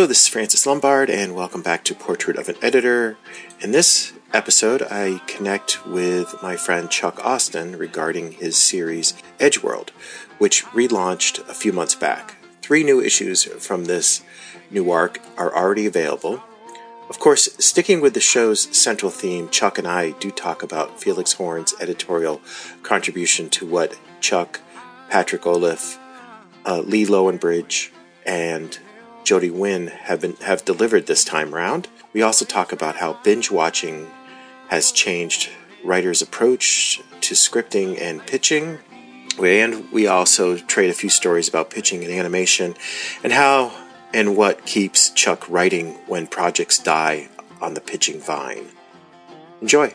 Hello, this is Francis Lombard, and welcome back to Portrait of an Editor. In this episode, I connect with my friend Chuck Austen regarding his series Edgeworld, which relaunched a few months back. Three new issues from this new arc are already available. Of course, sticking with the show's central theme, Chuck and I do talk about Felix Horne's editorial contribution to what Chuck, Patrick Olliffe, uh, Lee Loughridge, and Jodi Wynne have been have delivered this time round. We also talk about how binge watching has changed writers' approach to scripting and pitching. And we also trade a few stories about pitching and animation and how and what keeps Chuck writing when projects die on the pitching vine. Enjoy!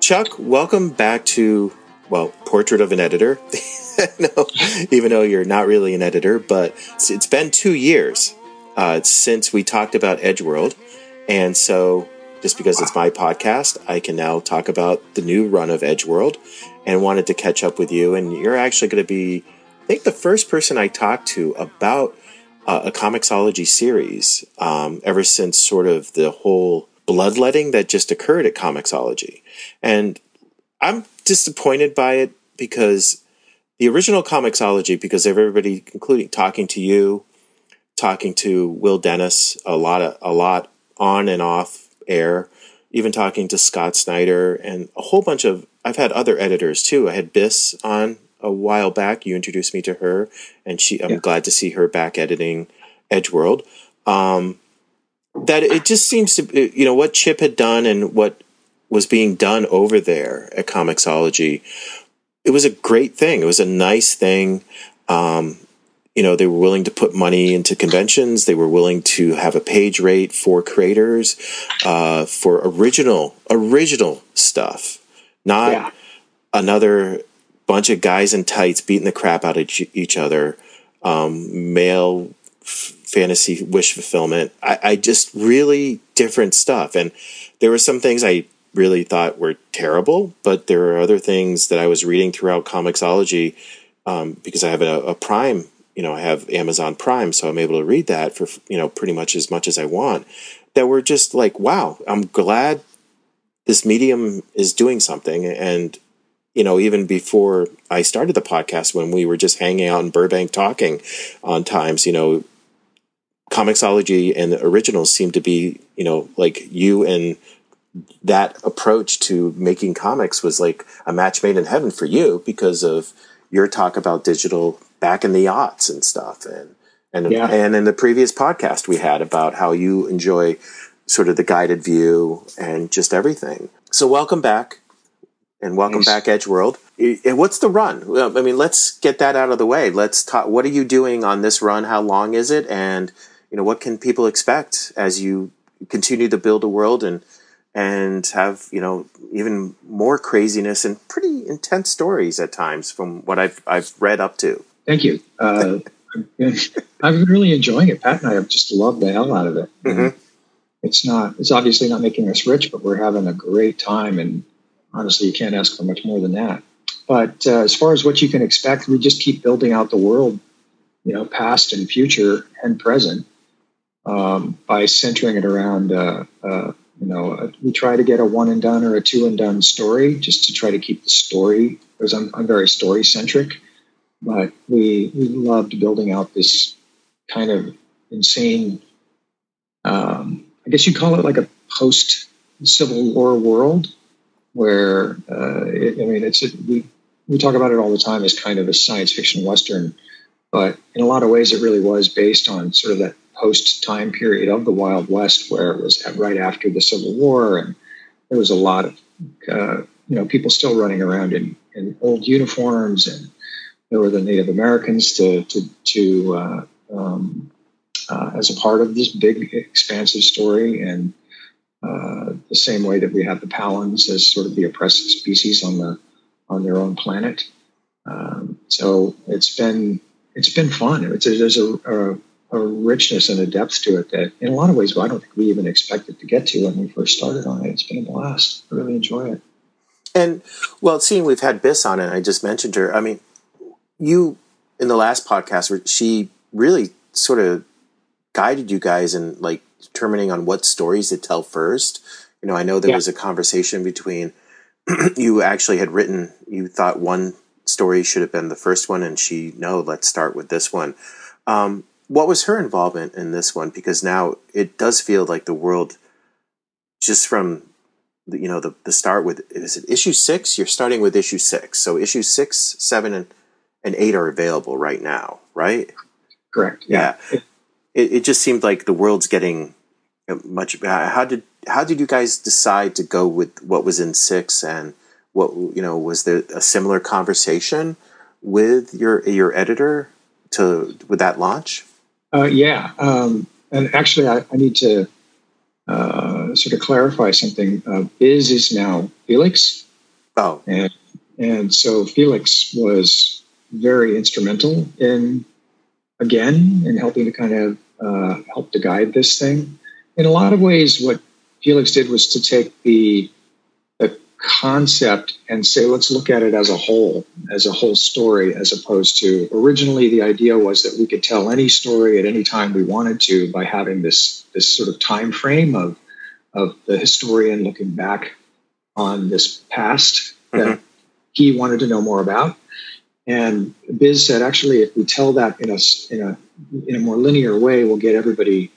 Chuck, welcome back to well, portrait of an editor. no, even though you're not really an editor, but it's been two years uh, since we talked about Edgeworld, and so just because it's my podcast, I can now talk about the new run of Edgeworld, and wanted to catch up with you. And you're actually going to be, I think, the first person I talked to about uh, a Comixology series um, ever since sort of the whole bloodletting that just occurred at Comixology, and I'm disappointed by it because the original Comixology, because everybody, including talking to you, talking to Will Dennis, a lot of a lot on and off air, even talking to Scott Snyder and a whole bunch of. I've had other editors too. I had Biz on a while back. You introduced me to her, and she. I'm yeah. glad to see her back editing Edgeworld. Um, that it just seems to you know what Chip had done and what was being done over there at Comixology, it was a great thing. It was a nice thing. Um, you know, they were willing to put money into conventions. They were willing to have a page rate for creators, uh, for original, original stuff, not yeah. another bunch of guys in tights beating the crap out of each other, um, male f- fantasy wish fulfillment. I, I just really different stuff. And there were some things I really thought were terrible, but there are other things that I was reading throughout Comixology um, because I have a, a, Prime. You know, I have Amazon Prime, so I'm able to read that for you know pretty much as much as I want. That were just like, wow, I'm glad this medium is doing something. And you know, even before I started the podcast, when we were just hanging out in Burbank talking on times, you know, Comixology and the originals seem to be, you know, like you and that approach to making comics was like a match made in heaven for you because of your talk about digital back in the aughts and stuff and and yeah. and in the previous podcast we had about how you enjoy sort of the guided view and just everything. So welcome back and welcome Thanks. back Edgeworld. What's the run? I mean, let's get that out of the way. Let's talk what are you doing on this run? How long is it? And you know, what can people expect as you continue to build a world and and have you know even more craziness and pretty intense stories at times from what I've I've read up to. Thank you. Uh, I've been really enjoying it. Pat and I have just loved the hell out of it. Mm-hmm. It's not. It's obviously not making us rich, but we're having a great time. And honestly, you can't ask for much more than that. But uh, as far as what you can expect, we just keep building out the world, you know, past and future and present, um, by centering it around uh, uh you know, uh, we try to get a one and done or a two and done story just to try to keep the story because I'm, I'm very story centric. But we we loved building out this kind of insane. Um, I guess you'd call it like a post Civil War world, where uh, it, I mean, it's a, we we talk about it all the time as kind of a science fiction western, but in a lot of ways, it really was based on sort of that post time period of the Wild West, where it was right after the Civil War, and there was a lot of uh, you know people still running around in, in old uniforms, and there were the Native Americans to to to uh, um, uh, as a part of this big expansive story, and uh, the same way that we have the Palans as sort of the oppressed species on the on their own planet. Um, so it's been it's been fun. It's a, there's a, a a richness and a depth to it that, in a lot of ways, I don't think we even expected to get to when we first started on it. It's been a blast. I really enjoy it. And well, seeing we've had Biz on it, I just mentioned her. I mean, you in the last podcast where she really sort of guided you guys in like determining on what stories to tell first. You know, I know there yeah. was a conversation between you actually had written you thought one story should have been the first one and she no let's start with this one um, what was her involvement in this one? Because now it does feel like the world just from the, you know the, the start with is it issue six? You're starting with issue six. So issue six seven and, and eight are available right now right? Correct. Yeah, yeah. It, it just seemed like the world's getting uh, much uh, how did how did you guys decide to go with what was in six and what you know was there a similar conversation with your your editor to with that launch uh, yeah um, and actually I, I need to uh, sort of clarify something. Uh, biz is now felix. Oh. And and so felix was very instrumental in again in helping to kind of uh, help to guide this thing. In a lot of ways what felix did was to take the concept and say, let's look at it as a whole, as a whole story, as opposed to originally the idea was that we could tell any story at any time we wanted to by having this this sort of time frame of of the historian looking back on this past that mm-hmm. he wanted to know more about. And Biz said, actually, if we tell that in a in a in a more linear way, we'll get everybody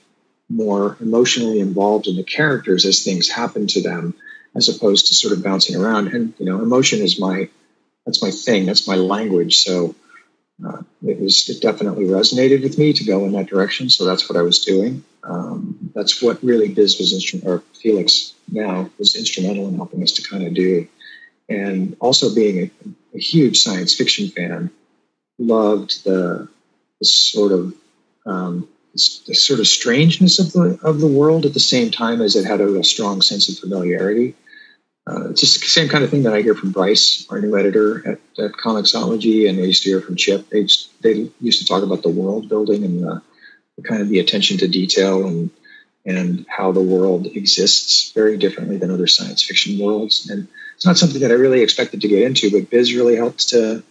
more emotionally involved in the characters as things happen to them as opposed to sort of bouncing around. And you know, emotion is my that's my thing. That's my language. So uh, it was it definitely resonated with me to go in that direction. So that's what I was doing. Um, that's what really Biz was instrument or Felix now was instrumental in helping us to kind of do. And also being a, a huge science fiction fan, loved the, the sort of um, the sort of strangeness of the of the world at the same time as it had a, a strong sense of familiarity. Uh, it's just the same kind of thing that I hear from Bryce, our new editor at, at Comixology, and I used to hear from Chip. They they used to talk about the world building and the, the kind of the attention to detail and and how the world exists very differently than other science fiction worlds. And it's not something that I really expected to get into, but Biz really helped to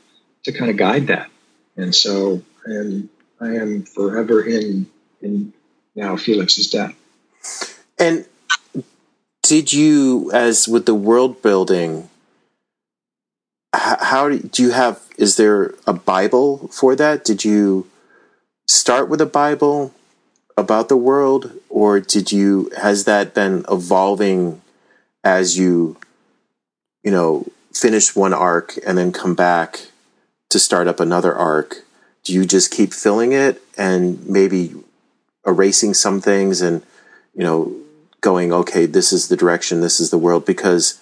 to kind of guide that. And so, and I am forever in in now Felix's death. And did you, as with the world building, how do you have? Is there a Bible for that? Did you start with a Bible about the world, or did you? Has that been evolving as you, you know, finish one arc and then come back to start up another arc? Do you just keep filling it and maybe erasing some things and you know going okay this is the direction this is the world because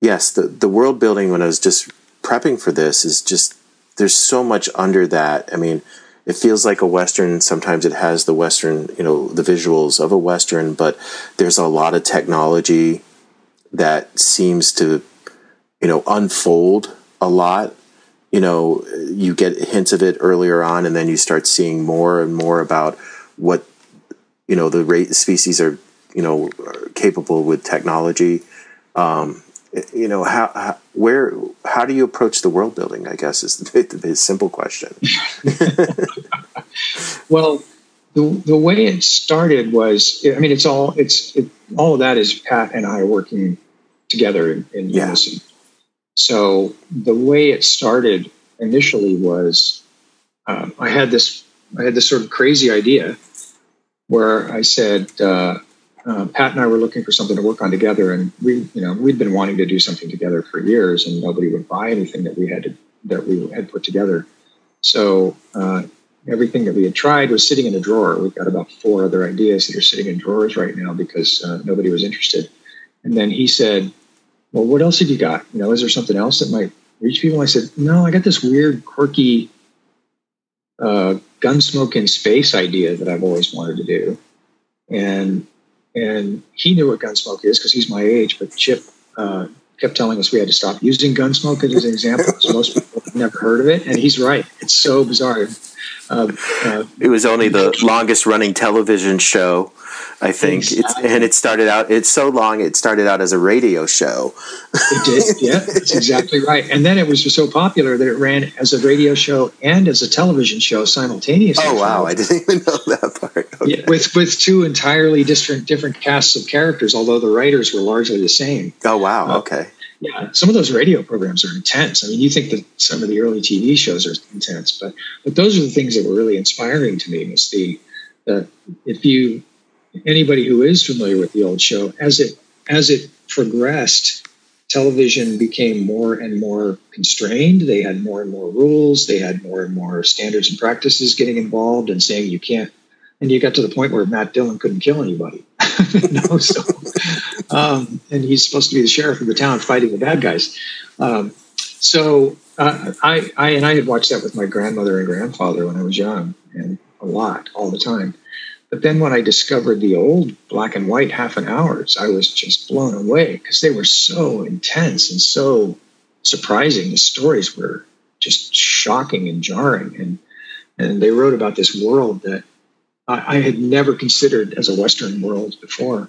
yes the the world building when i was just prepping for this is just there's so much under that. I mean it feels like a western sometimes it has the western you know the visuals of a western but there's a lot of technology that seems to you know unfold a lot. You know you get hints of it earlier on and then you start seeing more and more about what you know the rate species are you know capable with technology. Um, you know how, how, where how do you approach the world building i guess is the, the simple question. Well the, the way it started was i mean it's all it's it, all of that is pat and i working together in, in yeah. unison. So the way it started initially was um, i had this i had this sort of crazy idea where I said, uh, uh, Pat and I were looking for something to work on together, and we, you know, we'd been wanting to do something together for years, and nobody would buy anything that we had to, that we had put together. So uh, everything that we had tried was sitting in a drawer. We've got about four other ideas that are sitting in drawers right now because uh, nobody was interested. And then he said, "Well, what else have you got? You know, is there something else that might reach people?" I said, "No, I got this weird, quirky." Uh, Gunsmoke in space idea that I've always wanted to do. And and he knew what Gunsmoke is because he's my age, but Chip uh, kept telling us we had to stop using Gunsmoke as an example because most people have never heard of it. And he's right. It's so bizarre. Uh, uh, it was only the longest running television show, I think. Exactly. and it started out, it's so long, it started out as a radio show. it did, yeah, that's exactly right. And then it was so popular that it ran as a radio show and as a television show simultaneously. Oh, wow, I didn't even know that part. Okay. Yeah, with, with two entirely different, different casts of characters, although the writers were largely the same. Oh, wow, uh, okay yeah, some of those radio programs are intense. I mean, you think that some of the early TV shows are intense, but but those are the things that were really inspiring to me. Was the the if you anybody who is familiar with the old show as it as it progressed, television became more and more constrained. They had more and more rules. They had more and more standards and practices getting involved and saying you can't. And you got to the point where Matt Dillon couldn't kill anybody. no, so um, and he's supposed to be the sheriff of the town fighting the bad guys. Um, so uh, I, I and I had watched that with my grandmother and grandfather when I was young, and a lot, all the time. But then when I discovered the old black and white half an hours, I was just blown away because they were so intense and so surprising. The stories were just shocking and jarring, and and they wrote about this world that I, I had never considered as a Western world before.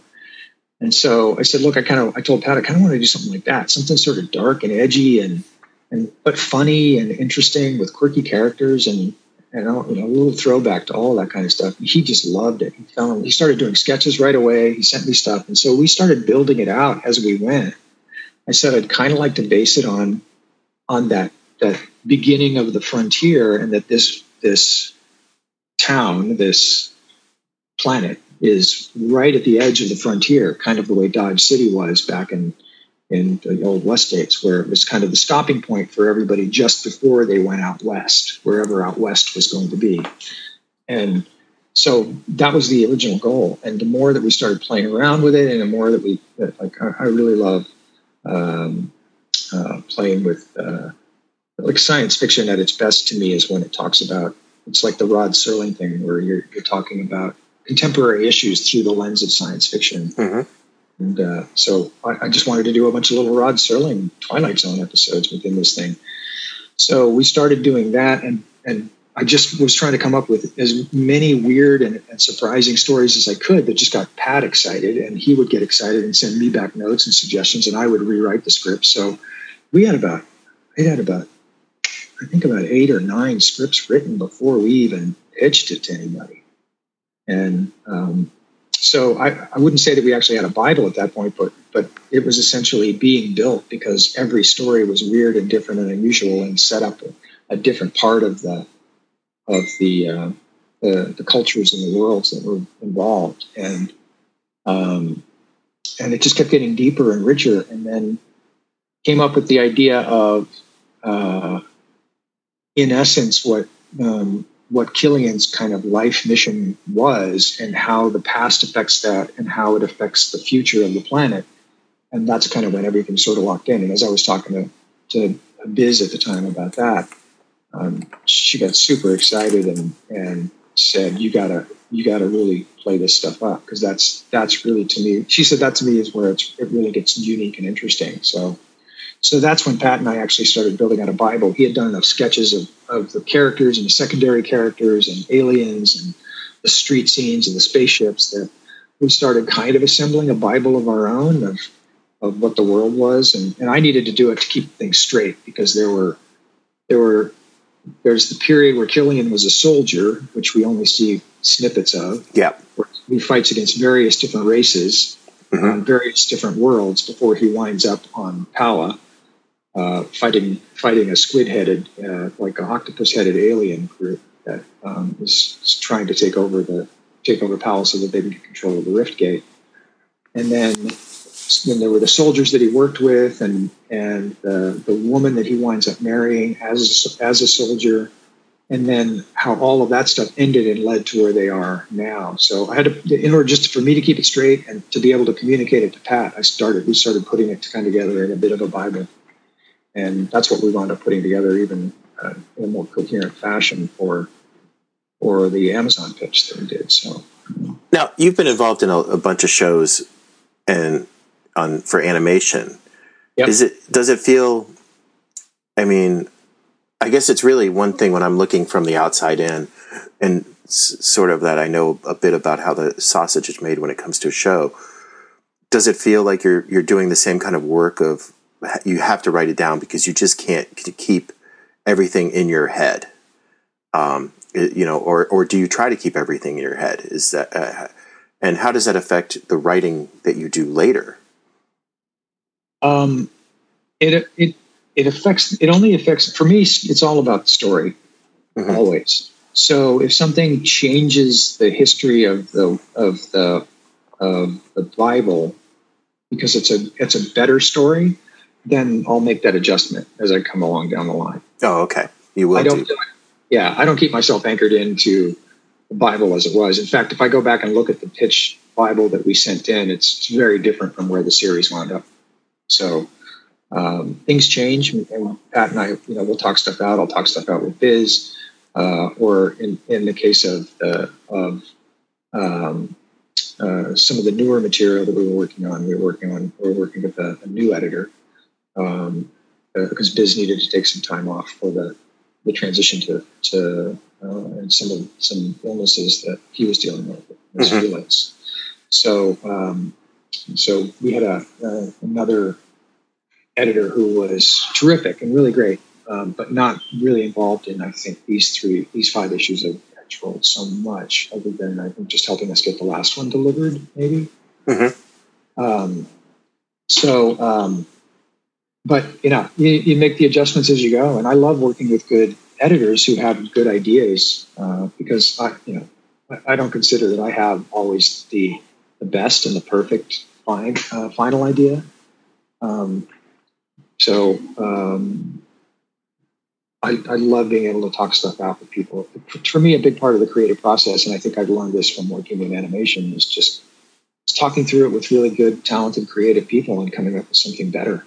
And so I said, look, I kind of, I told Pat, I kind of want to do something like that, something sort of dark and edgy and, and, but funny and interesting with quirky characters and, and uh, you know, a little throwback to all that kind of stuff. he just loved it. He he started doing sketches right away. He sent me stuff. And so we started building it out as we went. I said, I'd kind of like to base it on, on that, that beginning of the frontier and that this, this town, this planet is right at the edge of the frontier, kind of the way Dodge City was back in in the old West states, where it was kind of the stopping point for everybody just before they went out west, wherever out west was going to be. And so that was the original goal. And the more that we started playing around with it, and the more that we, that, like, I, I, really love um, uh, playing with, uh, like science fiction at its best to me is when it talks about, it's like the Rod Serling thing, where you're, you're talking about contemporary issues through the lens of science fiction. Mm-hmm. And uh, so I, I, just wanted to do a bunch of little Rod Serling Twilight Zone episodes within this thing. So we started doing that, and and I just was trying to come up with as many weird and, and surprising stories as I could that just got Pat excited, and he would get excited and send me back notes and suggestions, and I would rewrite the script. So we had about we had about I think about eight or nine scripts written before we even pitched it to anybody. And um, so I, I, wouldn't say that we actually had a Bible at that point, but but it was essentially being built because every story was weird and different and unusual and set up a, a different part of the of the, uh, the, the cultures and the worlds that were involved, and um, and it just kept getting deeper and richer, and then came up with the idea of, uh, in essence, what um, what Killian's kind of life mission was and how the past affects that and how it affects the future of the planet. And that's kind of when everything sort of locked in. And as I was talking to, to Biz at the time about that, um, she got super excited and, and said, you gotta, you gotta really play this stuff up. Cause that's, that's really to me, she said that to me is where it's, it really gets unique and interesting. So so that's when Pat and I actually started building out a Bible. He had done enough sketches of, of the characters and the secondary characters and aliens and the street scenes and the spaceships that we started kind of assembling a Bible of our own of, of what the world was. And, and I needed to do it to keep things straight because there were there were there's the period where Killian was a soldier, which we only see snippets of. Yeah. He fights against various different races mm-hmm. on various different worlds before he winds up on Pala uh, fighting fighting a squid-headed, uh, like an octopus-headed alien group that um, was, was, trying to take over the take over Pala so that they could control of the Rift Gate. And then then there were the soldiers that he worked with, and and the the woman that he winds up marrying as as a soldier, and then how all of that stuff ended and led to where they are now. So I had to, in order just for me to keep it straight and to be able to communicate it to Pat, I started we started putting it kind of together in a bit of a Bible and that's what we wound up putting together even uh, in a more coherent fashion for for the Amazon pitch that we did. So now you've been involved in a, a bunch of shows and on for animation. Yep. Is it does it feel? I mean, I guess it's really one thing when I'm looking from the outside in, and s- sort of that I know a bit about how the sausage is made when it comes to a show. Does it feel like you're you're doing the same kind of work of you have to write it down because you just can't keep everything in your head? Um, you know, or or do you try to keep everything in your head? Is that uh, and how does that affect the writing that you do later? Um, it it it affects. It only affects for me. It's all about the story, mm-hmm. always. So if something changes the history of the of the of the Bible because it's a it's a better story, then I'll make that adjustment as I come along down the line. Oh, okay. You will. I don't. Do. Yeah, I don't keep myself anchored into the Bible as it was. In fact, if I go back and look at the pitch Bible that we sent in, it's very different from where the series wound up. So um, things change, and Pat and I, you know, we'll talk stuff out. I'll talk stuff out with Biz, uh, or in, in the case of the of um, uh, some of the newer material that we were working on, we were working on we are working with a, a new editor um, uh, because Biz needed to take some time off for the the transition to to uh, and some of some illnesses that he was dealing with, his mm-hmm. feelings. So um, so we had a uh, another editor who was terrific and really great, um, but not really involved in I think these three these five issues of Edgeworld so much, other than I think just helping us get the last one delivered, maybe. Mm-hmm. Um, so um, but you know, you, you, make the adjustments as you go. And I love working with good editors who have good ideas uh, because I, you know, I, don't consider that I have always the the best and the perfect fine, uh, final idea. Um, so um, I, I, love being able to talk stuff out with people. For me, a big part of the creative process, and I think I've learned this from working in animation, is just talking through it with really good, talented, creative people and coming up with something better.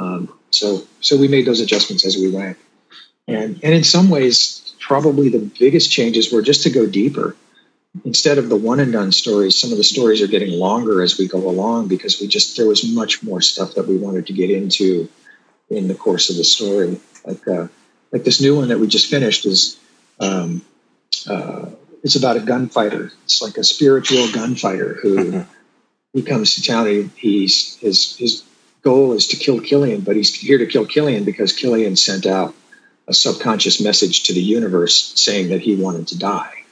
Um, so, so we made those adjustments as we went, and and in some ways, probably the biggest changes were just to go deeper. Instead of the one and done stories, some of the stories are getting longer as we go along because we just there was much more stuff that we wanted to get into in the course of the story. Like uh, like this new one that we just finished is um, uh, it's about a gunfighter. It's like a spiritual gunfighter who he comes to town. He, he's his his goal is to kill Killian, but he's here to kill Killian because Killian sent out a subconscious message to the universe saying that he wanted to die.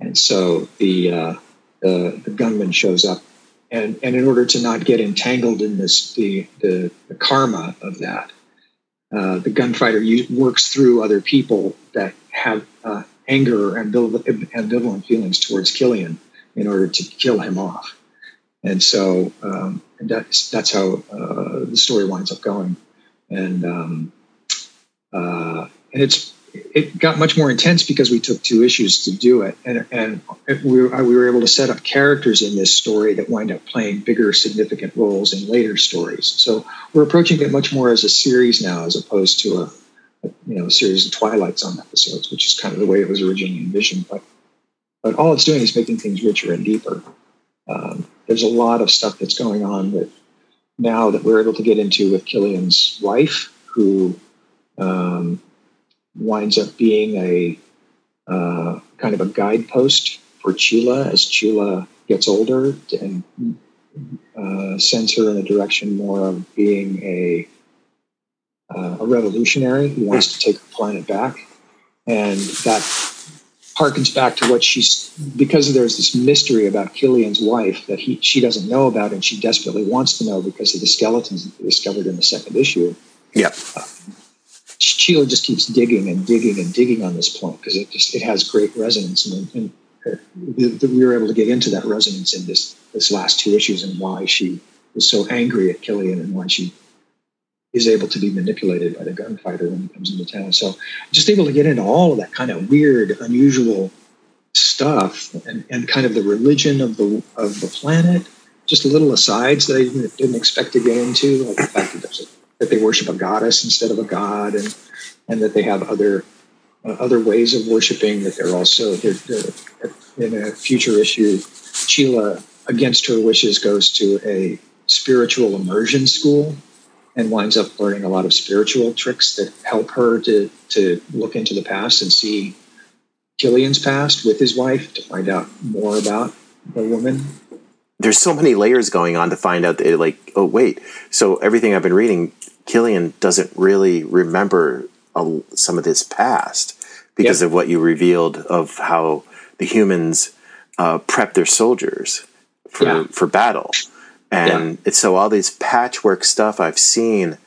And so the uh, the, the, gunman shows up, and, and in order to not get entangled in this the the, the karma of that, uh, the gunfighter works through other people that have uh, anger and ambivalent feelings towards Killian in order to kill him off. And so um, that's that's how uh, the story winds up going, and um, uh, and it's it got much more intense because we took two issues to do it, and and we were, we were able to set up characters in this story that wind up playing bigger, significant roles in later stories. So we're approaching it much more as a series now, as opposed to a, a you know a series of Twilight Zone episodes, which is kind of the way it was originally envisioned. But but all it's doing is making things richer and deeper. Um, there's a lot of stuff that's going on that now that we're able to get into with Killian's wife, who um, winds up being a uh, kind of a guidepost for Chila as Chila gets older and uh, sends her in a direction more of being a uh, a revolutionary who wants to take the planet back, and that harkens back to what she's because there's this mystery about Killian's wife that he she doesn't know about and she desperately wants to know because of the skeletons that they discovered in the second issue. Yeah. Uh, Sheila just keeps digging and digging and digging on this point because it just it has great resonance and, and uh, we were able to get into that resonance in this this last two issues and why she was so angry at Killian and why she is able to be manipulated by the gunfighter when he comes into town. So just able to get into all of that kind of weird, unusual stuff and, and kind of the religion of the of the planet. Just little asides that I didn't, didn't expect to get into, like the fact that, a, that they worship a goddess instead of a god, and and that they have other uh, other ways of worshiping. That they're also they're, they're, in a future issue, Chila, against her wishes, goes to a spiritual immersion school and winds up learning a lot of spiritual tricks that help her to to look into the past and see Killian's past with his wife to find out more about the woman. There's so many layers going on to find out that, like, oh, wait. So everything I've been reading, Killian doesn't really remember a, some of his past because yep. of what you revealed of how the humans uh, prep their soldiers for, yeah. for battle. And yeah. so all these patchwork stuff I've seen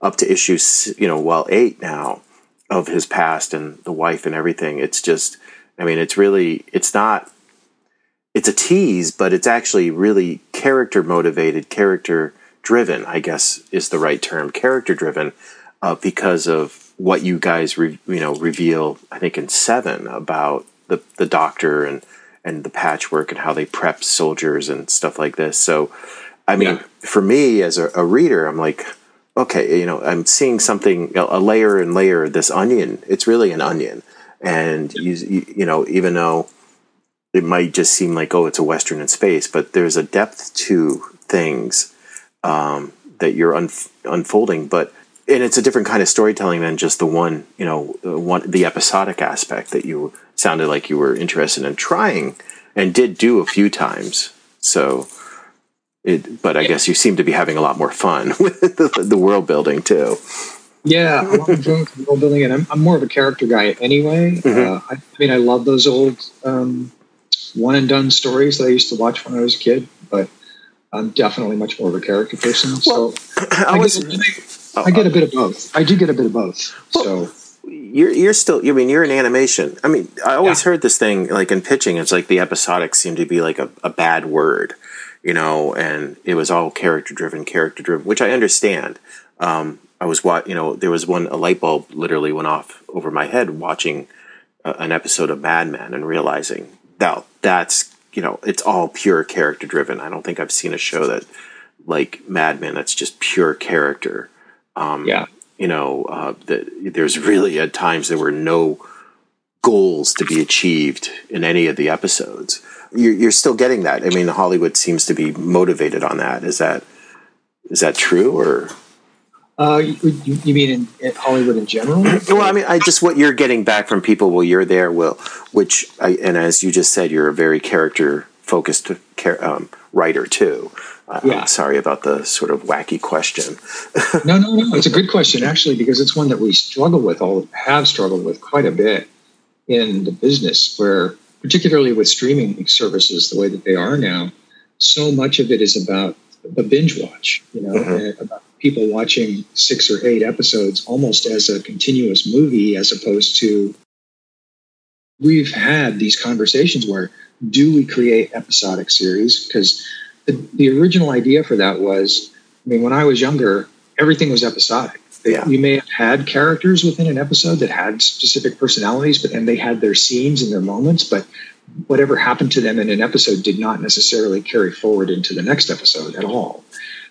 up to issue, you know, well, eight now of his past and the wife and everything. It's just, I mean, it's really, it's not, it's a tease, but it's actually really character motivated, character driven, I guess is the right term, character driven, uh, because of what you guys, re- you know, reveal, I think in seven about the, the doctor and, and the patchwork and how they prep soldiers and stuff like this. So, I mean, yeah. for me as a, a, reader, I'm like, okay, you know, I'm seeing something, a layer and layer of this onion. It's really an onion. And, you, you know, even though it might just seem like, oh, it's a Western in space, but there's a depth to things um, that you're un- unfolding. But, and it's a different kind of storytelling than just the one, you know, the one, the episodic aspect that you sounded like you were interested in trying and did do a few times. So, it, but I guess you seem to be having a lot more fun with the, the world building too. Yeah, I'm world building, and I'm, I'm, more of a character guy anyway. Mm-hmm. Uh, I, I, mean, I love those old um, one and done stories that I used to watch when I was a kid, but I'm definitely much more of a character person. Well, so I, I, was, get, I, get, a bit of both. I do get a bit of both. Well, so you're you're still. I mean, you're in animation. I mean, I always yeah. heard this thing like in pitching. It's like the episodic seemed to be like a, a bad word you know, and it was all character driven, character driven, which I understand. Um, I was what you know, there was one a light bulb literally went off over my head watching a, an episode of Mad Men and realizing that that's you know it's all pure character driven. I don't think I've seen a show that like Mad Men that's just pure character. Um, yeah, you know, uh, that there's really at times there were no goals to be achieved in any of the episodes you're, you're still getting that. I mean, Hollywood seems to be motivated on that. Is that is that true or? Uh, you, you, mean in, Hollywood in general? well, I mean, I just what you're getting back from people while you're there, will which I, and as you just said, you're a very character focused um, writer too. Uh, yeah. I'm sorry about the sort of wacky question. no, no, no. It's a good question actually because it's one that we struggle with, all have struggled with quite a bit in the business, where particularly with streaming services the way that they are now, so much of it is about the binge watch, you know, mm-hmm. about people watching six or eight episodes almost as a continuous movie as opposed to we've had these conversations where do we create episodic series because the, the original idea for that was i mean when i was younger everything was episodic yeah. You may have had characters within an episode that had specific personalities, but and they had their scenes and their moments, but whatever happened to them in an episode did not necessarily carry forward into the next episode at all.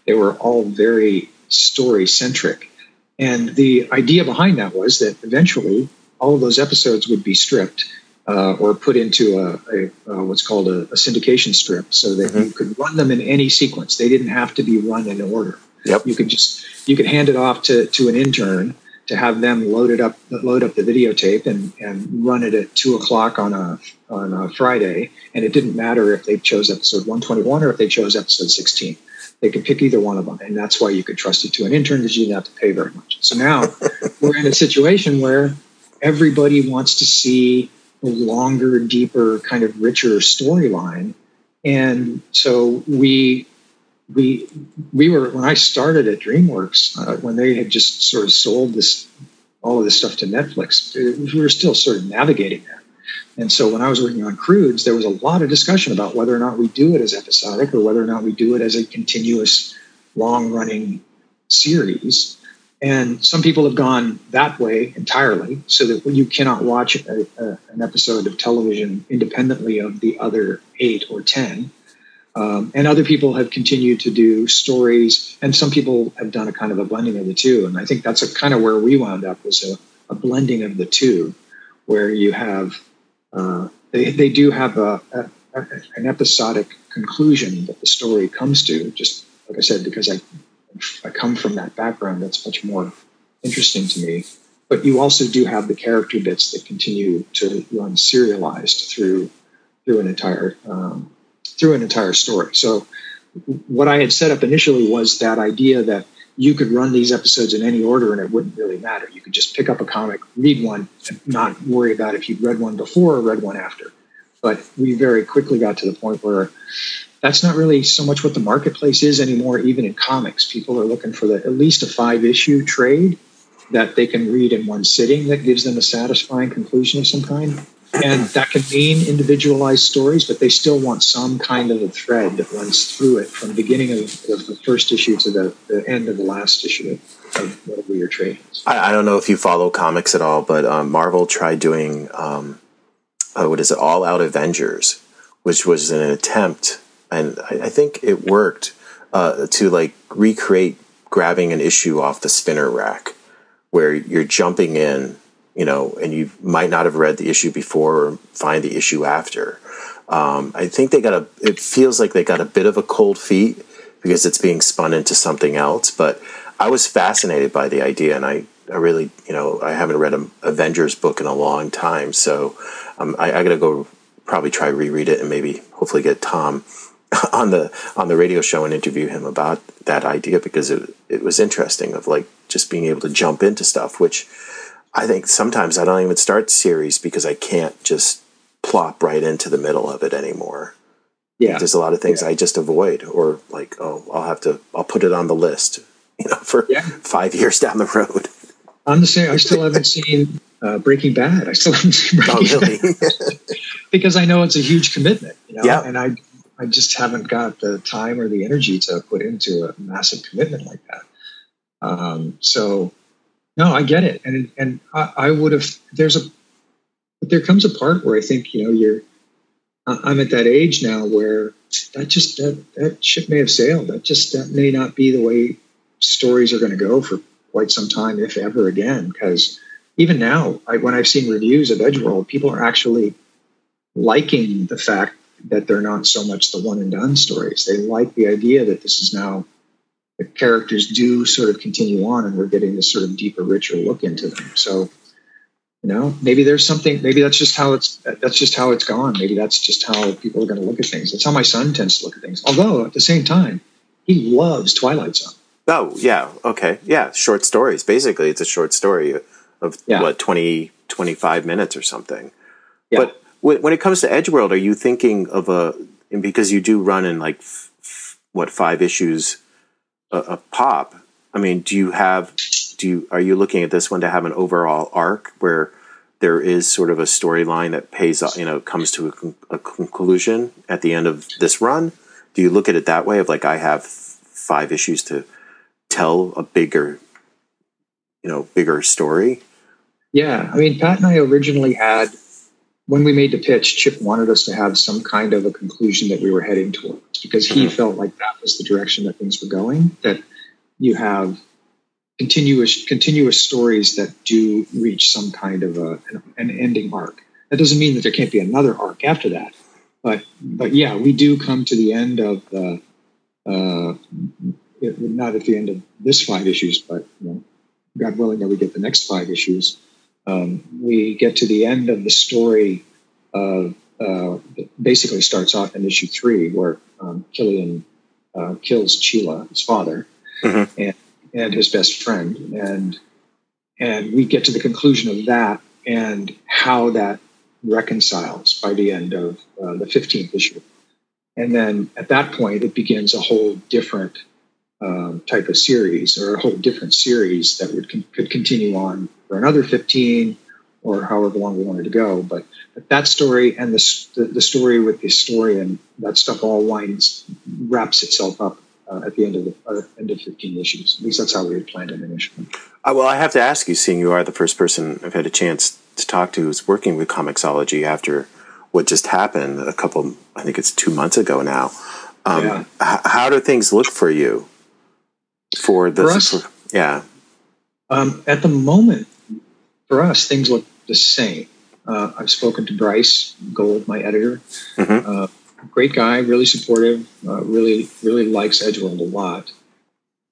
They were all very story centric. And the idea behind that was that eventually all of those episodes would be stripped uh, or put into a, a uh, what's called a, a, syndication strip so that mm-hmm. you could run them in any sequence. They didn't have to be run in order. Yep. You could just you could hand it off to, to an intern to have them load it up load up the videotape and, and run it at two o'clock on a on a Friday. And it didn't matter if they chose episode 121 or if they chose episode 16. They could pick either one of them, and that's why you could trust it to an intern because you didn't have to pay very much. So now we're in a situation where everybody wants to see a longer, deeper, kind of richer storyline, and so we we we were when I started at DreamWorks uh, when they had just sort of sold this all of this stuff to Netflix. We were still sort of navigating that. And so when I was working on Croods, there was a lot of discussion about whether or not we do it as episodic or whether or not we do it as a continuous, long running series. And some people have gone that way entirely, so that you cannot watch a, a, an episode of television independently of the other eight or 10. Um, and other people have continued to do stories, and some people have done a kind of a blending of the two. And I think that's a kind of where we wound up was a, a blending of the two, where you have uh, they, they do have a, a, an episodic conclusion that the story comes to. Just like I said, because I I come from that background that's much more interesting to me. But you also do have the character bits that continue to run serialized through through an entire um, through an entire story. So what I had set up initially was that idea that you could run these episodes in any order and it wouldn't really matter. You could just pick up a comic, read one, and not worry about if you'd read one before or read one after. But we very quickly got to the point where that's not really so much what the marketplace is anymore, even in comics. People are looking for the, at least a five issue trade that they can read in one sitting that gives them a satisfying conclusion of some kind and that can mean individualized stories, but they still want some kind of a thread that runs through it from the beginning of, of the first issue to the, the, end of the last issue of whatever your trade is. I, I, don't know if you follow comics at all, but um, Marvel tried doing um, uh, what is it, All Out Avengers, which was an attempt, and I, I think it worked uh, to like recreate grabbing an issue off the spinner rack, where you're jumping in you know, and you might not have read the issue before or find the issue after. Um, I think they got a. It feels like they got a bit of a cold feet because it's being spun into something else. But I was fascinated by the idea, and I, I really, you know, I haven't read an Avengers book in a long time, so um, I, I got to go probably try reread it and maybe hopefully get Tom on the on the radio show and interview him about that idea because it it was interesting of like just being able to jump into stuff, which I think sometimes I don't even start series because I can't just plop right into the middle of it anymore. Yeah. There's a lot of things yeah. I just avoid or like, oh, I'll have to, I'll put it on the list, you know, for yeah. five years down the road. I'm the same. I still haven't seen uh, Breaking Bad. I still haven't seen Breaking oh, really? Bad because I know it's a huge commitment, you know, yeah. and I, I just haven't got the time or the energy to put into a massive commitment like that. Um, so no, I get it, and and I, I would have. There's a, but there comes a part where I think you know you're. I'm at that age now where that just that that ship may have sailed. That just that may not be the way stories are going to go for quite some time, if ever again. Because even now, I, when I've seen reviews of Edgeworld, people are actually liking the fact that they're not so much the one and done stories. They like the idea that this is now the characters do sort of continue on and we're getting this sort of deeper richer look into them. So you know maybe there's something maybe that's just how it's that's just how it's gone. Maybe that's just how people are going to look at things. That's how my son tends to look at things. Although at the same time he loves twilight zone. Oh yeah. Okay. Yeah. Short stories. Basically it's a short story of yeah. what 20 25 minutes or something. Yeah. but when it comes to Edgeworld are you thinking of a because you do run in like f- what five issues a, pop, I mean, do you have do you are you looking at this one to have an overall arc where there is sort of a storyline that pays you know comes to a, a, conclusion at the end of this run? Do you look at it that way of like I have five issues to tell a bigger you know bigger story? Yeah, I mean, Pat and I originally had when we made the pitch, Chip wanted us to have some kind of a conclusion that we were heading towards because he mm-hmm. felt like that was the direction that things were going. That you have continuous continuous stories that do reach some kind of a, an, an ending arc. That doesn't mean that there can't be another arc after that, but but yeah, we do come to the end of the. Uh, not at the end of this five issues, but you know, God willing that we get the next five issues um, we get to the end of the story of uh, basically starts off in issue three where um, Killian uh, kills Chila, his father, mm-hmm. and, and his best friend, and and we get to the conclusion of that and how that reconciles by the end of uh, the 15th issue. And then at that point, it begins a whole different um, type of series or a whole different series that would con- could continue on for another 15 or however long we wanted to go. But, but that story and the, the, the story with the historian, that stuff all winds, wraps itself up uh, at the end of the uh, end of 15 issues. At least that's how we had planned it initially. Uh, well, I have to ask you, seeing you are the first person I've had a chance to talk to who's working with Comixology after what just happened a couple, I think it's two months ago now. Um, yeah. h- how do things look for you? For the for us, yeah um, at the moment for us things look the same uh, i've spoken to bryce gold my editor mm-hmm. uh, great guy really supportive uh, really really likes edgeworld a lot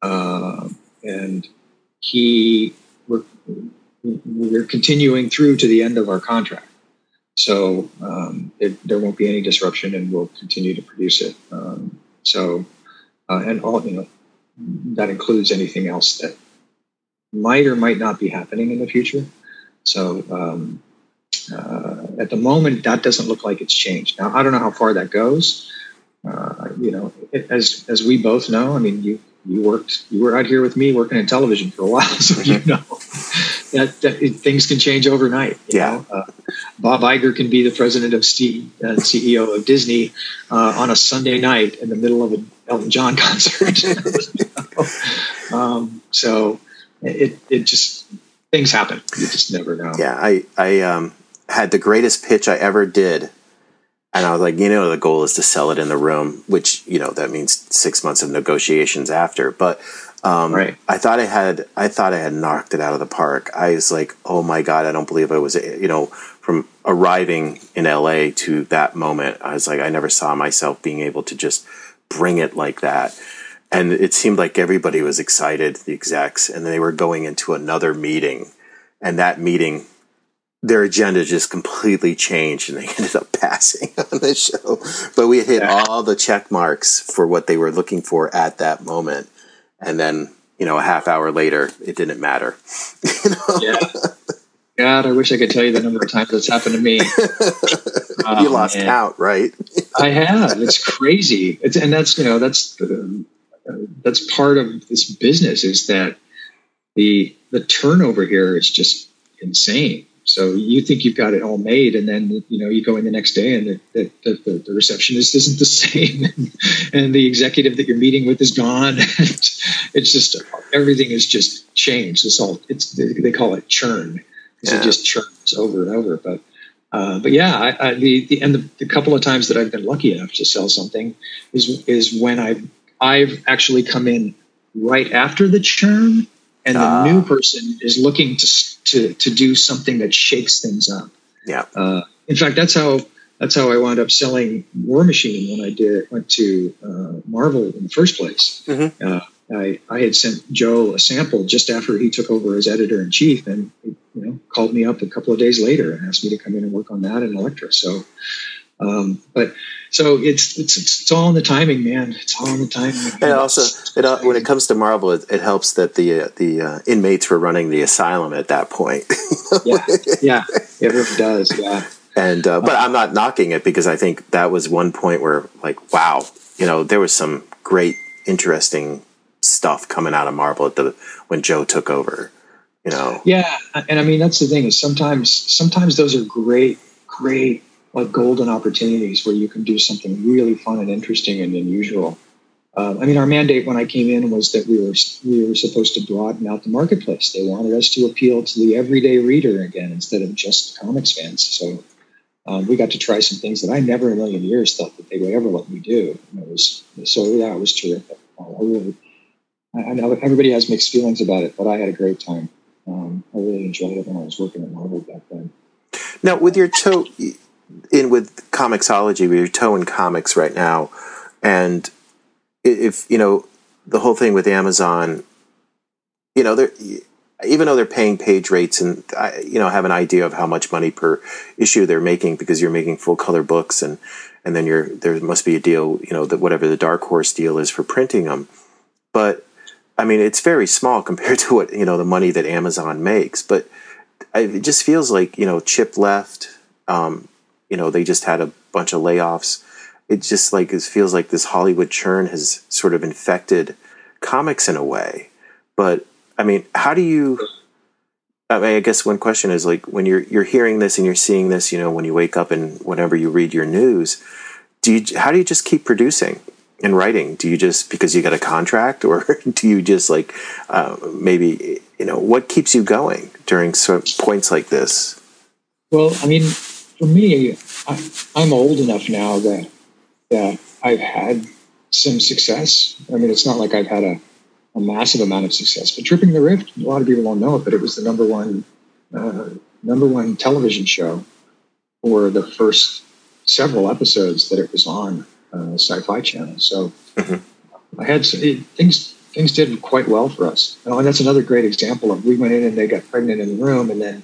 uh, and he we're, we're continuing through to the end of our contract. So um, it, there won't be any disruption, and we'll continue to produce it. Um, so uh, and all you know that includes anything else that might or might not be happening in the future. So um, uh, at the moment, that doesn't look like it's changed. Now I don't know how far that goes. Uh, you know, as as we both know, I mean, you you worked you were out here with me working in television for a while, so you mm-hmm. know that, that it, things can change overnight. yeah, uh, Bob Iger can be the president of Steve, uh, CEO of Disney uh, on a Sunday night in the middle of an Elton John concert. um, so it it just things happen. You just never know. Yeah, I I um, had the greatest pitch I ever did and I was like, you know, the goal is to sell it in the room, which you know that means six months of negotiations after. But um, right. I thought I had, I thought I had knocked it out of the park. I was like, oh my god, I don't believe I was, you know, from arriving in LA to that moment. I was like, I never saw myself being able to just bring it like that. And it seemed like everybody was excited, the execs, and they were going into another meeting, and that meeting their agenda just completely changed and they ended up passing on the show. But we hit all the check marks for what they were looking for at that moment. And then, you know, a half hour later, it didn't matter. you know? Yeah. God, I wish I could tell you the number of times that's happened to me. Um, you lost count, right? I have. It's crazy. It's, and that's, you know, that's, uh, that's part of this business is that the, the turnover here is just insane so you think you've got it all made, and then you know you go in the next day, and the, the, the, the receptionist isn't the same, and the executive that you're meeting with is gone. it's just everything is just changed. It's all it's they call it churn. Yeah. It just churns over and over. But uh, but yeah, I, I, the, the and the, the couple of times that I've been lucky enough to sell something is is when I've I've actually come in right after the churn and the uh, new person is looking to to to do something that shakes things up. Yeah. Uh, in fact, that's how that's how I wound up selling War Machine when I did went to uh, Marvel in the first place. Mm-hmm. I, I had sent Joe a sample just after he took over as editor in chief, and he, you know called me up a couple of days later and asked me to come in and work on that in Elektra. So um, but so it's, it's it's all in the timing, man. It's all in the timing. And also, it, uh, when it comes to Marvel, it, it helps that the uh, the uh, inmates were running the asylum at that point. yeah, yeah, it really does. Yeah. And uh, but I'm not knocking it because I think that was one point where, like, wow, you know, there was some great, interesting stuff coming out of Marvel at the when Joe took over. You know. Yeah, and I mean that's the thing is sometimes sometimes those are great, great like golden opportunities where you can do something really fun and interesting and unusual. Um, I mean, our mandate when I came in was that we were we were supposed to broaden out the marketplace. They wanted us to appeal to the everyday reader again instead of just comics fans. So um, we got to try some things that I never in a million years thought that they would ever let me do. And it was so yeah, it was terrific. I really, I know everybody has mixed feelings about it, but I had a great time. Um, I really enjoyed it when I was working at Marvel back then. Now, with your toe, in with Comixology, with your toe in comics right now, and if you know the whole thing with Amazon, you know they're even though they're paying page rates and you know have an idea of how much money per issue they're making because you're making full color books and and then you're there must be a deal you know that whatever the dark horse deal is for printing them but i mean it's very small compared to what you know the money that amazon makes but it just feels like you know chip left um, you know they just had a bunch of layoffs. It just like it feels like this hollywood churn has sort of infected comics in a way. But i mean how do you I mean, I guess one question is like when you're you're hearing this and you're seeing this, you know, when you wake up and whenever you read your news, do you how do you just keep producing and writing? Do you just because you got a contract, or do you just like uh, maybe you know what keeps you going during points like this? Well, I mean, for me, I, I'm old enough now that that I've had some success. I mean, it's not like I've had a, a massive amount of success, but Tripping the Rift, a lot of people don't know it, but it was the number one uh, number one television show for the first several episodes that it was on uh, Sci-Fi Channel. So mm-hmm. I had some, it, things things did quite well for us. and that's another great example of we went in and they got pregnant in the room, and then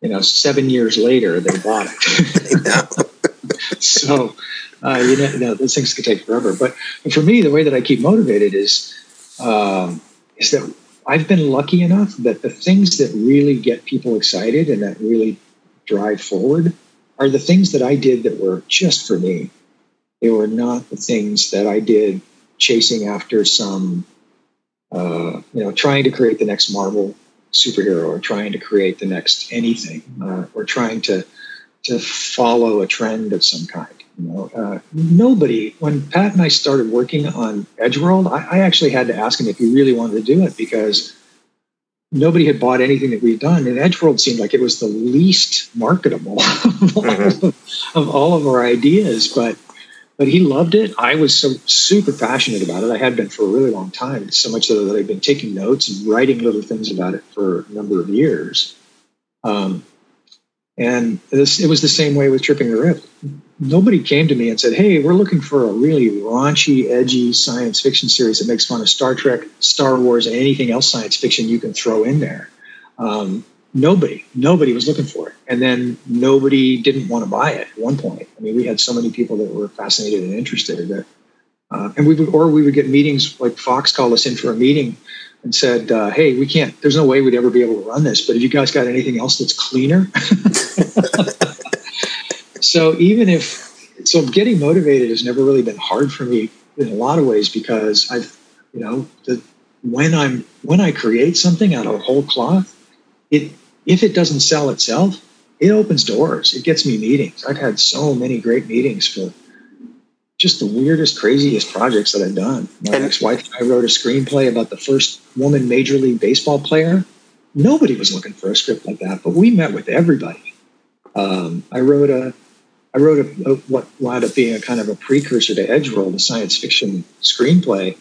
you know seven years later they bought it. so uh, you know, you know, those things could take forever. But, but for me, the way that I keep motivated is um, is that I've been lucky enough that the things that really get people excited and that really drive forward are the things that I did that were just for me. They were not the things that I did chasing after some, uh, you know, trying to create the next Marvel superhero or trying to create the next anything uh, or trying to to follow a trend of some kind. You know, uh, nobody. When Pat and I started working on Edgeworld, I, I, actually had to ask him if he really wanted to do it because nobody had bought anything that we'd done, and Edgeworld seemed like it was the least marketable of, all mm-hmm. of, of all of our ideas. But but he loved it. I was so super passionate about it. I had been for a really long time, so much so that I've been taking notes and writing little things about it for a number of years. Um, and this, it was the same way with Tripping the Rift. Nobody came to me and said, Hey, we're looking for a really raunchy, edgy science fiction series that makes fun of Star Trek, Star Wars, and anything else science fiction you can throw in there. Um, nobody, nobody was looking for it. And then nobody didn't want to buy it at one point. I mean, we had so many people that were fascinated and interested that, uh, and we would, or we would get meetings like Fox called us in for a meeting and said, uh, "Hey, we can't. There's no way we'd ever be able to run this. But if you guys got anything else that's cleaner?" so even if so, getting motivated has never really been hard for me in a lot of ways because I've, you know, the, when I'm when I create something out of whole cloth, it if it doesn't sell itself, it opens doors. It gets me meetings. I've had so many great meetings for just the weirdest, craziest projects that I've done. My and, ex-wife and I wrote a screenplay about the first woman major league baseball player. Nobody was looking for a script like that, but we met with everybody. Um, I wrote a, I wrote a, a, what wound up being a kind of a precursor to Edgeworld, a science fiction screenplay,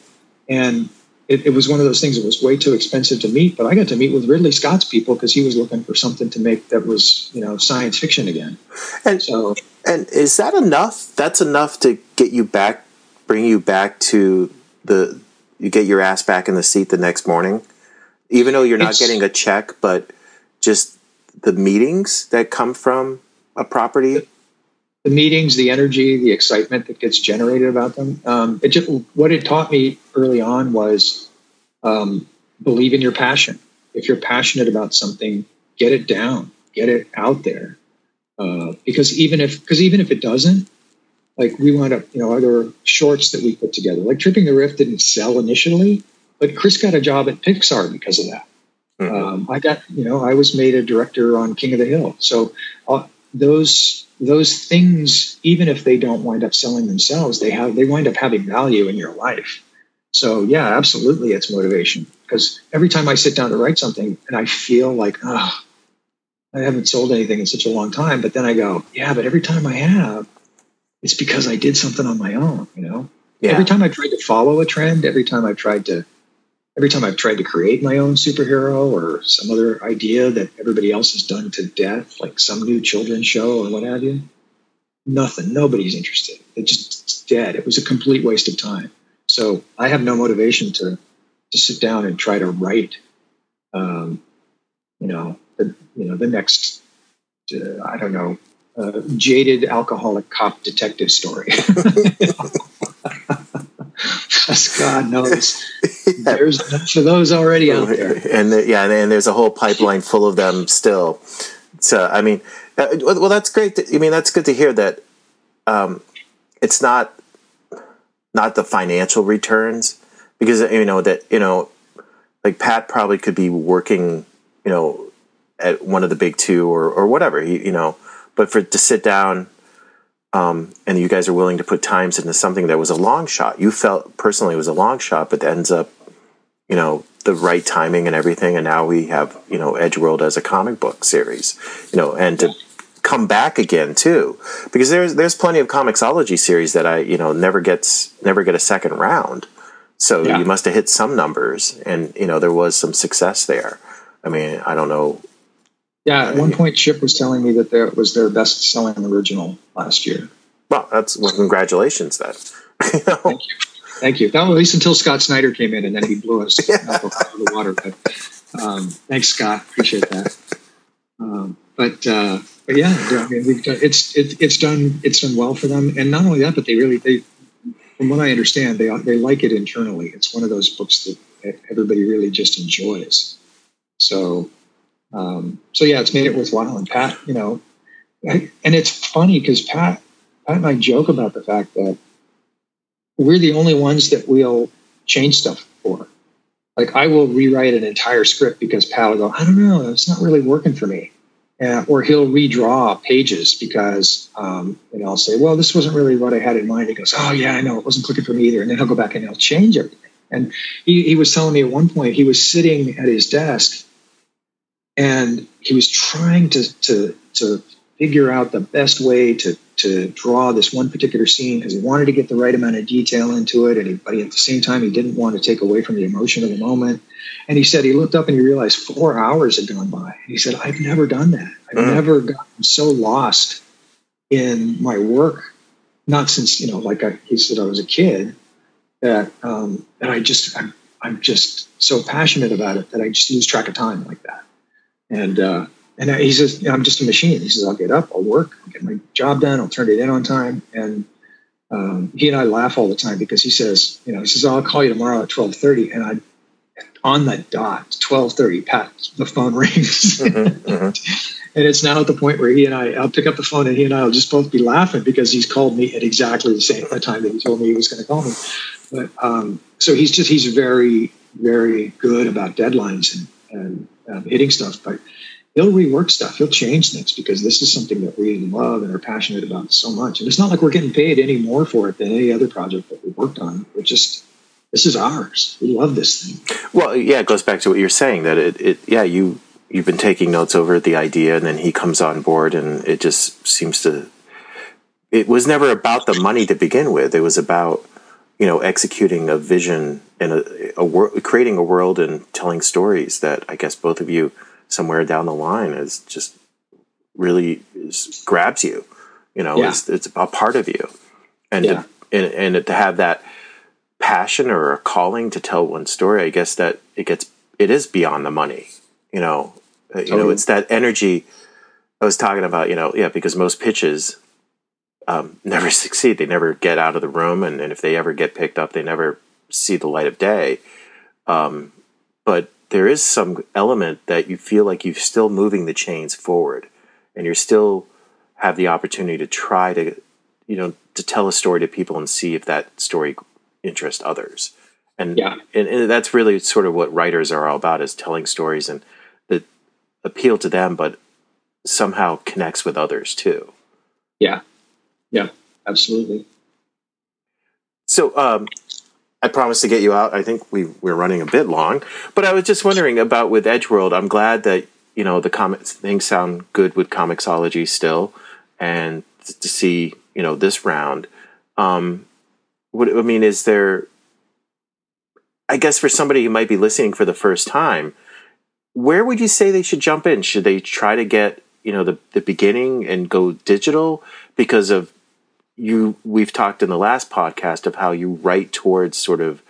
and it, it, was one of those things that was way too expensive to meet, but I got to meet with Ridley Scott's people because he was looking for something to make that was, you know, science fiction again. And so, and is that enough? That's enough to get you back, bring you back to the, you get your ass back in the seat the next morning, even though you're not getting a check, but just the meetings that come from a property. The, meetings, the energy, the excitement that gets generated about them. Um, it just what it taught me early on was um, believe in your passion. If you're passionate about something, get it down, get it out there. Uh, because even if because even if it doesn't, like we wound up, you know, other shorts that we put together, like Tripping the Rift didn't sell initially, but Chris got a job at Pixar because of that. Mm-hmm. Um, I got, you know, I was made a director on King of the Hill. So uh, those those things, even if they don't wind up selling themselves, they have they wind up having value in your life. So yeah, absolutely, it's motivation. Because every time I sit down to write something and I feel like, oh, I haven't sold anything in such a long time, but then I go, yeah, but every time I have, it's because I did something on my own. You know, yeah. every time I tried to follow a trend, every time I've tried to every time I've tried to create my own superhero or some other idea that everybody else has done to death, like some new children's show or what have you, nothing. Nobody's interested. It just it's dead. It was a complete waste of time. So I have no motivation to to sit down and try to write, um, you know, the you know the next, uh, I don't know, uh, jaded alcoholic cop detective story. God knows there's enough of those already out there. And yeah, and there's a whole pipeline full of them still. So I mean, uh, well, that's great. To, I mean, that's good to hear that um, it's not not the financial returns because you know that you know like Pat probably could be working you know at one of the big two or or whatever you know, but for to sit down um, and you guys are willing to put times into something that was a long shot. You felt personally it was a long shot, but ends up, you know, the right timing and everything. And now we have, you know, Edgeworld as a comic book series, you know, and to come back again too, because there's there's plenty of Comixology series that I, you know, never gets never get a second round. So yeah. you must have hit some numbers, and you know there was some success there. I mean, I don't know yeah, at one point, Chip was telling me that that was their best selling original last year. Well, that's well, congratulations then. you know? Thank you. Thank you. That was at least until Scott Snyder came in, and then he blew us out of the water. But um, thanks, Scott. Appreciate that. Um, but uh, but yeah, I mean, we've done, it's it, it's done it's done well for them, and not only that, but they really they, from what I understand, they they like it internally. It's one of those books that everybody really just enjoys. So um, so yeah, it's made it worthwhile. And Pat, you know, I, and it's funny because Pat Pat and I joke about the fact that we're the only ones that we'll change stuff for. Like I will rewrite an entire script because Pat will go, I don't know, it's not really working for me. Uh, or he'll redraw pages because, um, and I'll say, well, this wasn't really what I had in mind. He goes, oh yeah, I know, it wasn't clicking for me either. And then he'll go back and he'll change everything. And he, he was telling me at one point, he was sitting at his desk and he was trying to, to, to figure out the best way to to draw this one particular scene because he wanted to get the right amount of detail into it, and he, but at the same time he didn't want to take away from the emotion of the moment. And he said he looked up and he realized four hours had gone by. And he said, "I've never done that. I've mm. never gotten so lost in my work, not since you know, like I, he said, I was a kid that um, that I just I'm, I'm just so passionate about it that I just lose track of time like that." And uh, and he says, I'm just a machine. He says, I'll get up, I'll work, I'll get my job done, I'll turn it in on time. And um, he and I laugh all the time because he says, you know, he says, I'll call you tomorrow at 1230. And I, on the dot, 1230, Pat, the phone rings. Mm-hmm, mm-hmm. and it's now at the point where he and I, I'll pick up the phone and he and I will just both be laughing because he's called me at exactly the same time that he told me he was going to call me. But um, so he's just, he's very, very good about deadlines and, and um, hitting stuff. But he'll rework stuff. He'll change things because this is something that we love and are passionate about so much. And it's not like we're getting paid any more for it than any other project that we worked on. We're just this is ours. We love this thing. Well, yeah, it goes back to what you're saying that it, it yeah, you you've been taking notes over the idea and then he comes on board and it just seems to it was never about the money to begin with. It was about you know executing a vision and a, a world creating a world and telling stories that I guess both of you somewhere down the line is just really is, grabs you. You know, yeah. it's, it's a part of you, and yeah. to, and and to have that passion or a calling to tell one story, I guess that it gets it is beyond the money. You know, uh, you know, it's that energy. I was talking about, you know, yeah, because most pitches um, never succeed. They never get out of the room, and, and, if they ever get picked up, they never see the light of day. Um, but there is some element that you feel like you're still moving the chains forward and you're still have the opportunity to try to you know to tell a story to people and see if that story interests others. And yeah. and, and that's really sort of what writers are all about is telling stories and that appeal to them but somehow connects with others too. Yeah. Yeah. Absolutely. So um, I promised to get you out. I think we we're running a bit long, but I was just wondering about with Edgeworld. I'm glad that you know the comics things sound good with Comixology still, and to see you know this round. Um, what I mean is there. I guess for somebody who might be listening for the first time, where would you say they should jump in? Should they try to get you know the the beginning and go digital because of you we've talked in the last podcast of how you write towards sort of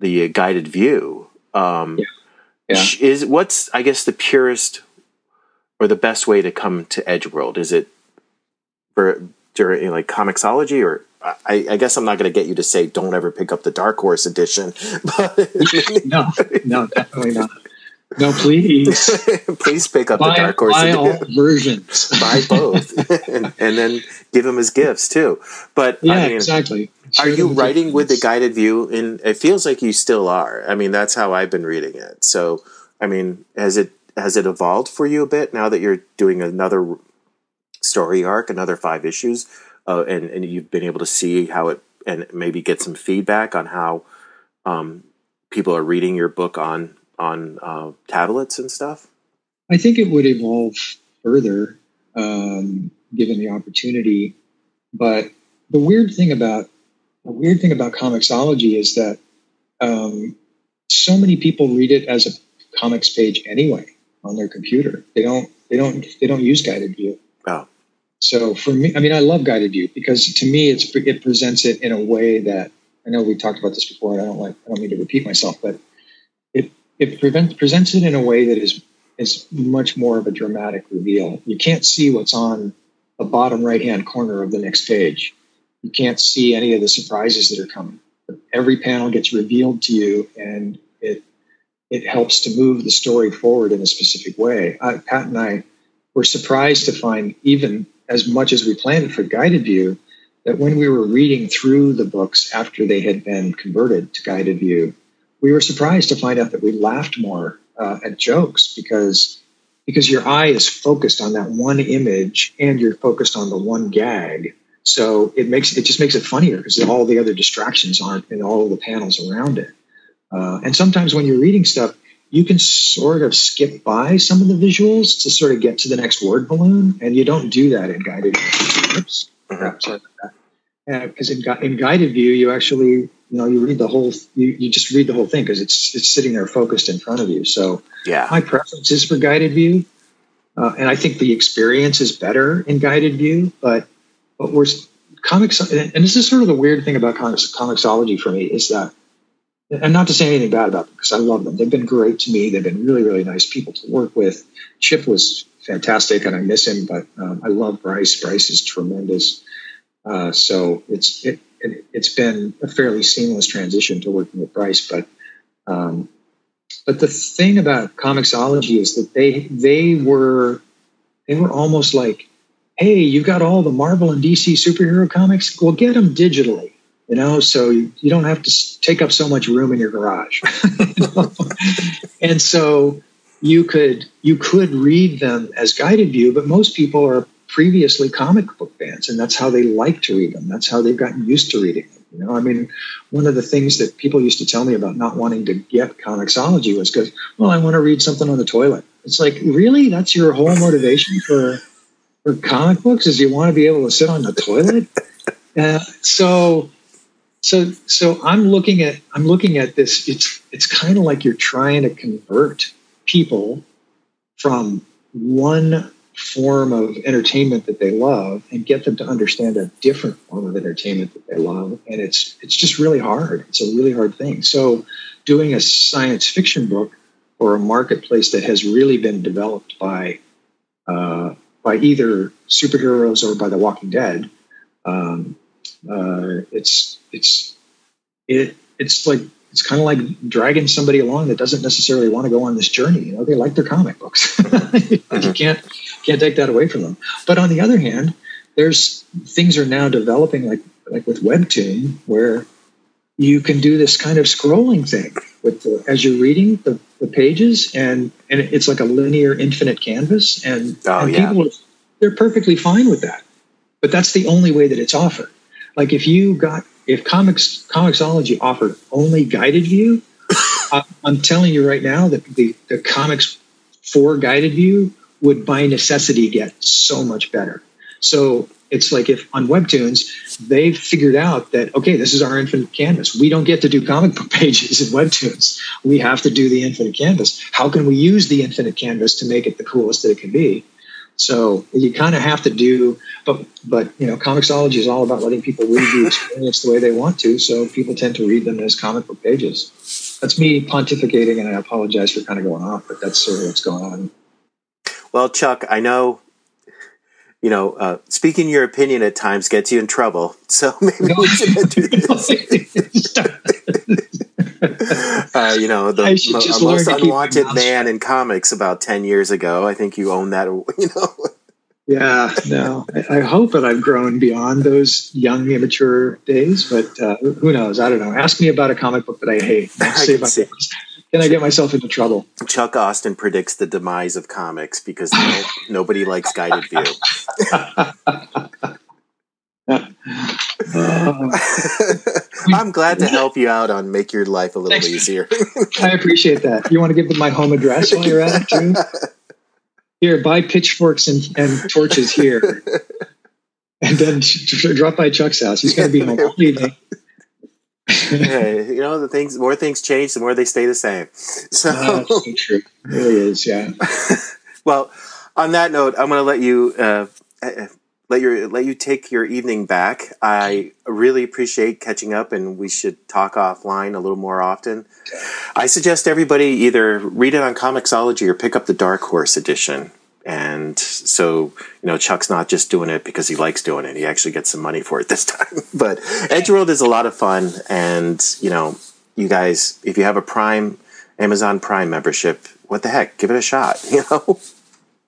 the guided view. Um, yeah. Yeah. Is what's I guess the purest or the best way to come to Edgeworld? Is it for during like Comixology or I, I, guess I'm not going to get you to say don't ever pick up the Dark Horse edition, but no, no, definitely not. No, please. please pick up buy, the Dark Horse. Buy all versions. buy both, and, and, then give them as gifts too. But yeah, I mean, exactly. Are you writing with the guided view? And it feels like you still are. I mean, that's how I've been reading it. So, I mean, has it has it evolved for you a bit now that you're doing another story arc, another five issues, uh, and and you've been able to see how it and maybe get some feedback on how um, people are reading your book on on uh, tablets and stuff? I think it would evolve further um, given the opportunity. But the weird thing about the weird thing about Comixology is that um, so many people read it as a comics page anyway on their computer. They don't they don't they don't use guided view. Oh. So for me, I mean, I love guided view because to me, it's it presents it in a way that I know we talked about this before, and I don't like I don't mean to repeat myself, but it prevent, presents it in a way that is is much more of a dramatic reveal. You can't see what's on the bottom right hand corner of the next page. You can't see any of the surprises that are coming. Every panel gets revealed to you, and it it helps to move the story forward in a specific way. I, Pat and I were surprised to find, even as much as we planned for guided view, that when we were reading through the books after they had been converted to guided view, we were surprised to find out that we laughed more uh, at jokes because because your eye is focused on that one image and you're focused on the one gag. So it makes it just makes it funnier because all the other distractions aren't in all of the panels around it. Uh, and sometimes when you're reading stuff, you can sort of skip by some of the visuals to sort of get to the next word balloon, and you don't do that in guided. Oops, mm-hmm. Because in, in guided view, you actually, you know, you read the whole, you, you just read the whole thing because it's it's sitting there focused in front of you. So yeah, my preference is for guided view, uh, and I think the experience is better in guided view. But but we're comics, and this is sort of the weird thing about comics, comiXology for me is that and not to say anything bad about them because I love them. They've been great to me. They've been really, really nice people to work with. Chip was fantastic, and I miss him, but um, I love Bryce. Bryce is tremendous. Uh, so it's it, it has been a fairly seamless transition to working with Bryce. But um, but the thing about comiXology is that they they were they were almost like, hey, you've got all the Marvel and DC superhero comics. Well, get them digitally you know so you, you don't have to take up so much room in your garage and so you could you could read them as guided view but most people are previously comic book fans and that's how they like to read them. That's how they've gotten used to reading them you know? I mean one of the things that people used to tell me about not wanting to get comiXology was because well i want to read something on the toilet. It's like really? That's your whole motivation for for comic books is you want to be able to sit on the toilet? Uh, so so so i'm looking at i'm looking at this it's it's kind of like you're trying to convert people from one form of entertainment that they love and get them to understand a different form of entertainment that they love and it's it's just really hard it's a really hard thing so doing a science fiction book or a marketplace that has really been developed by uh, by either superheroes or by the walking dead um, uh, it's it's it it's like it's kind of like dragging somebody along that doesn't necessarily want to go on this journey. You know, they like their comic books. You can't can't take that away from them. But on the other hand, there's things are now developing like like with Webtoon where you can do this kind of scrolling thing with the, as you're reading the, the pages and and it's like a linear infinite canvas and, oh, and yeah. people are, they're perfectly fine with that. But that's the only way that it's offered. Like if you got if comics Comixology offered only guided view, I, am telling you right now that the, the comics for guided view would by necessity get so much better. So it's like if on Webtoons they've figured out that okay, this is our infinite canvas. We don't get to do comic book pages in Webtoons. We have to do the infinite canvas. How can we use the infinite canvas to make it the coolest that it can be? So you kind of have to do, but but you know, comiXology is all about letting people read the experience the way they want to. So people tend to read them as comic book pages. That's me pontificating, and I apologize for kind of going off, but that's sort of what's going on. Well, Chuck, I know you know, uh, speaking your opinion at times gets you in trouble. So maybe we shouldn't do this. uh, you know, the mo- most unwanted man in comics about 10 years ago. I think you own that, you know. Yeah, no, I, I, hope that I've grown beyond those young, immature days, but uh, who knows? I don't know. Ask me about a comic book that I hate. I can, see. can I get myself into trouble? Chuck Austen predicts the demise of comics because no, nobody likes guided view. Uh, I'm glad to help you out on make your life a little Thanks. easier. I appreciate that. You want to give them my home address while you're at it too? Here, buy pitchforks and, and torches here, and then drop by Chuck's house. He's going to be home all evening. hey, you know the things. More things change, the more they stay the same. So uh, so true. It really is. Yeah. well, on that note, I'm going to let you. Uh, let your let you take your evening back. I really appreciate catching up, and we should talk offline a little more often. I suggest everybody either read it on Comixology or pick up the Dark Horse edition. And so, you know, Chuck's not just doing it because he likes doing it. He actually gets some money for it this time. but Edgeworld is a lot of fun. And, you know, you guys, if you have a Prime, Amazon Prime membership, what the heck? Give it a shot, you know?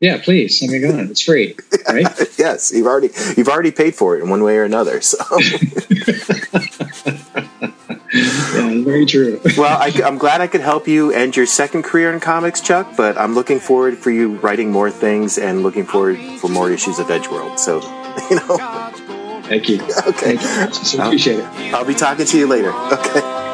Yeah, please send me going. It's free, right? yes, you've already you've already paid for it in one way or another. So. yeah, very true. well, I, am glad I could help you end your second career in comics, Chuck. But I'm looking forward for you writing more things and looking forward for more issues of Edgeworld. So, you know. Thank you. Okay. Thank you. appreciate it. I'll be talking to you later. Okay.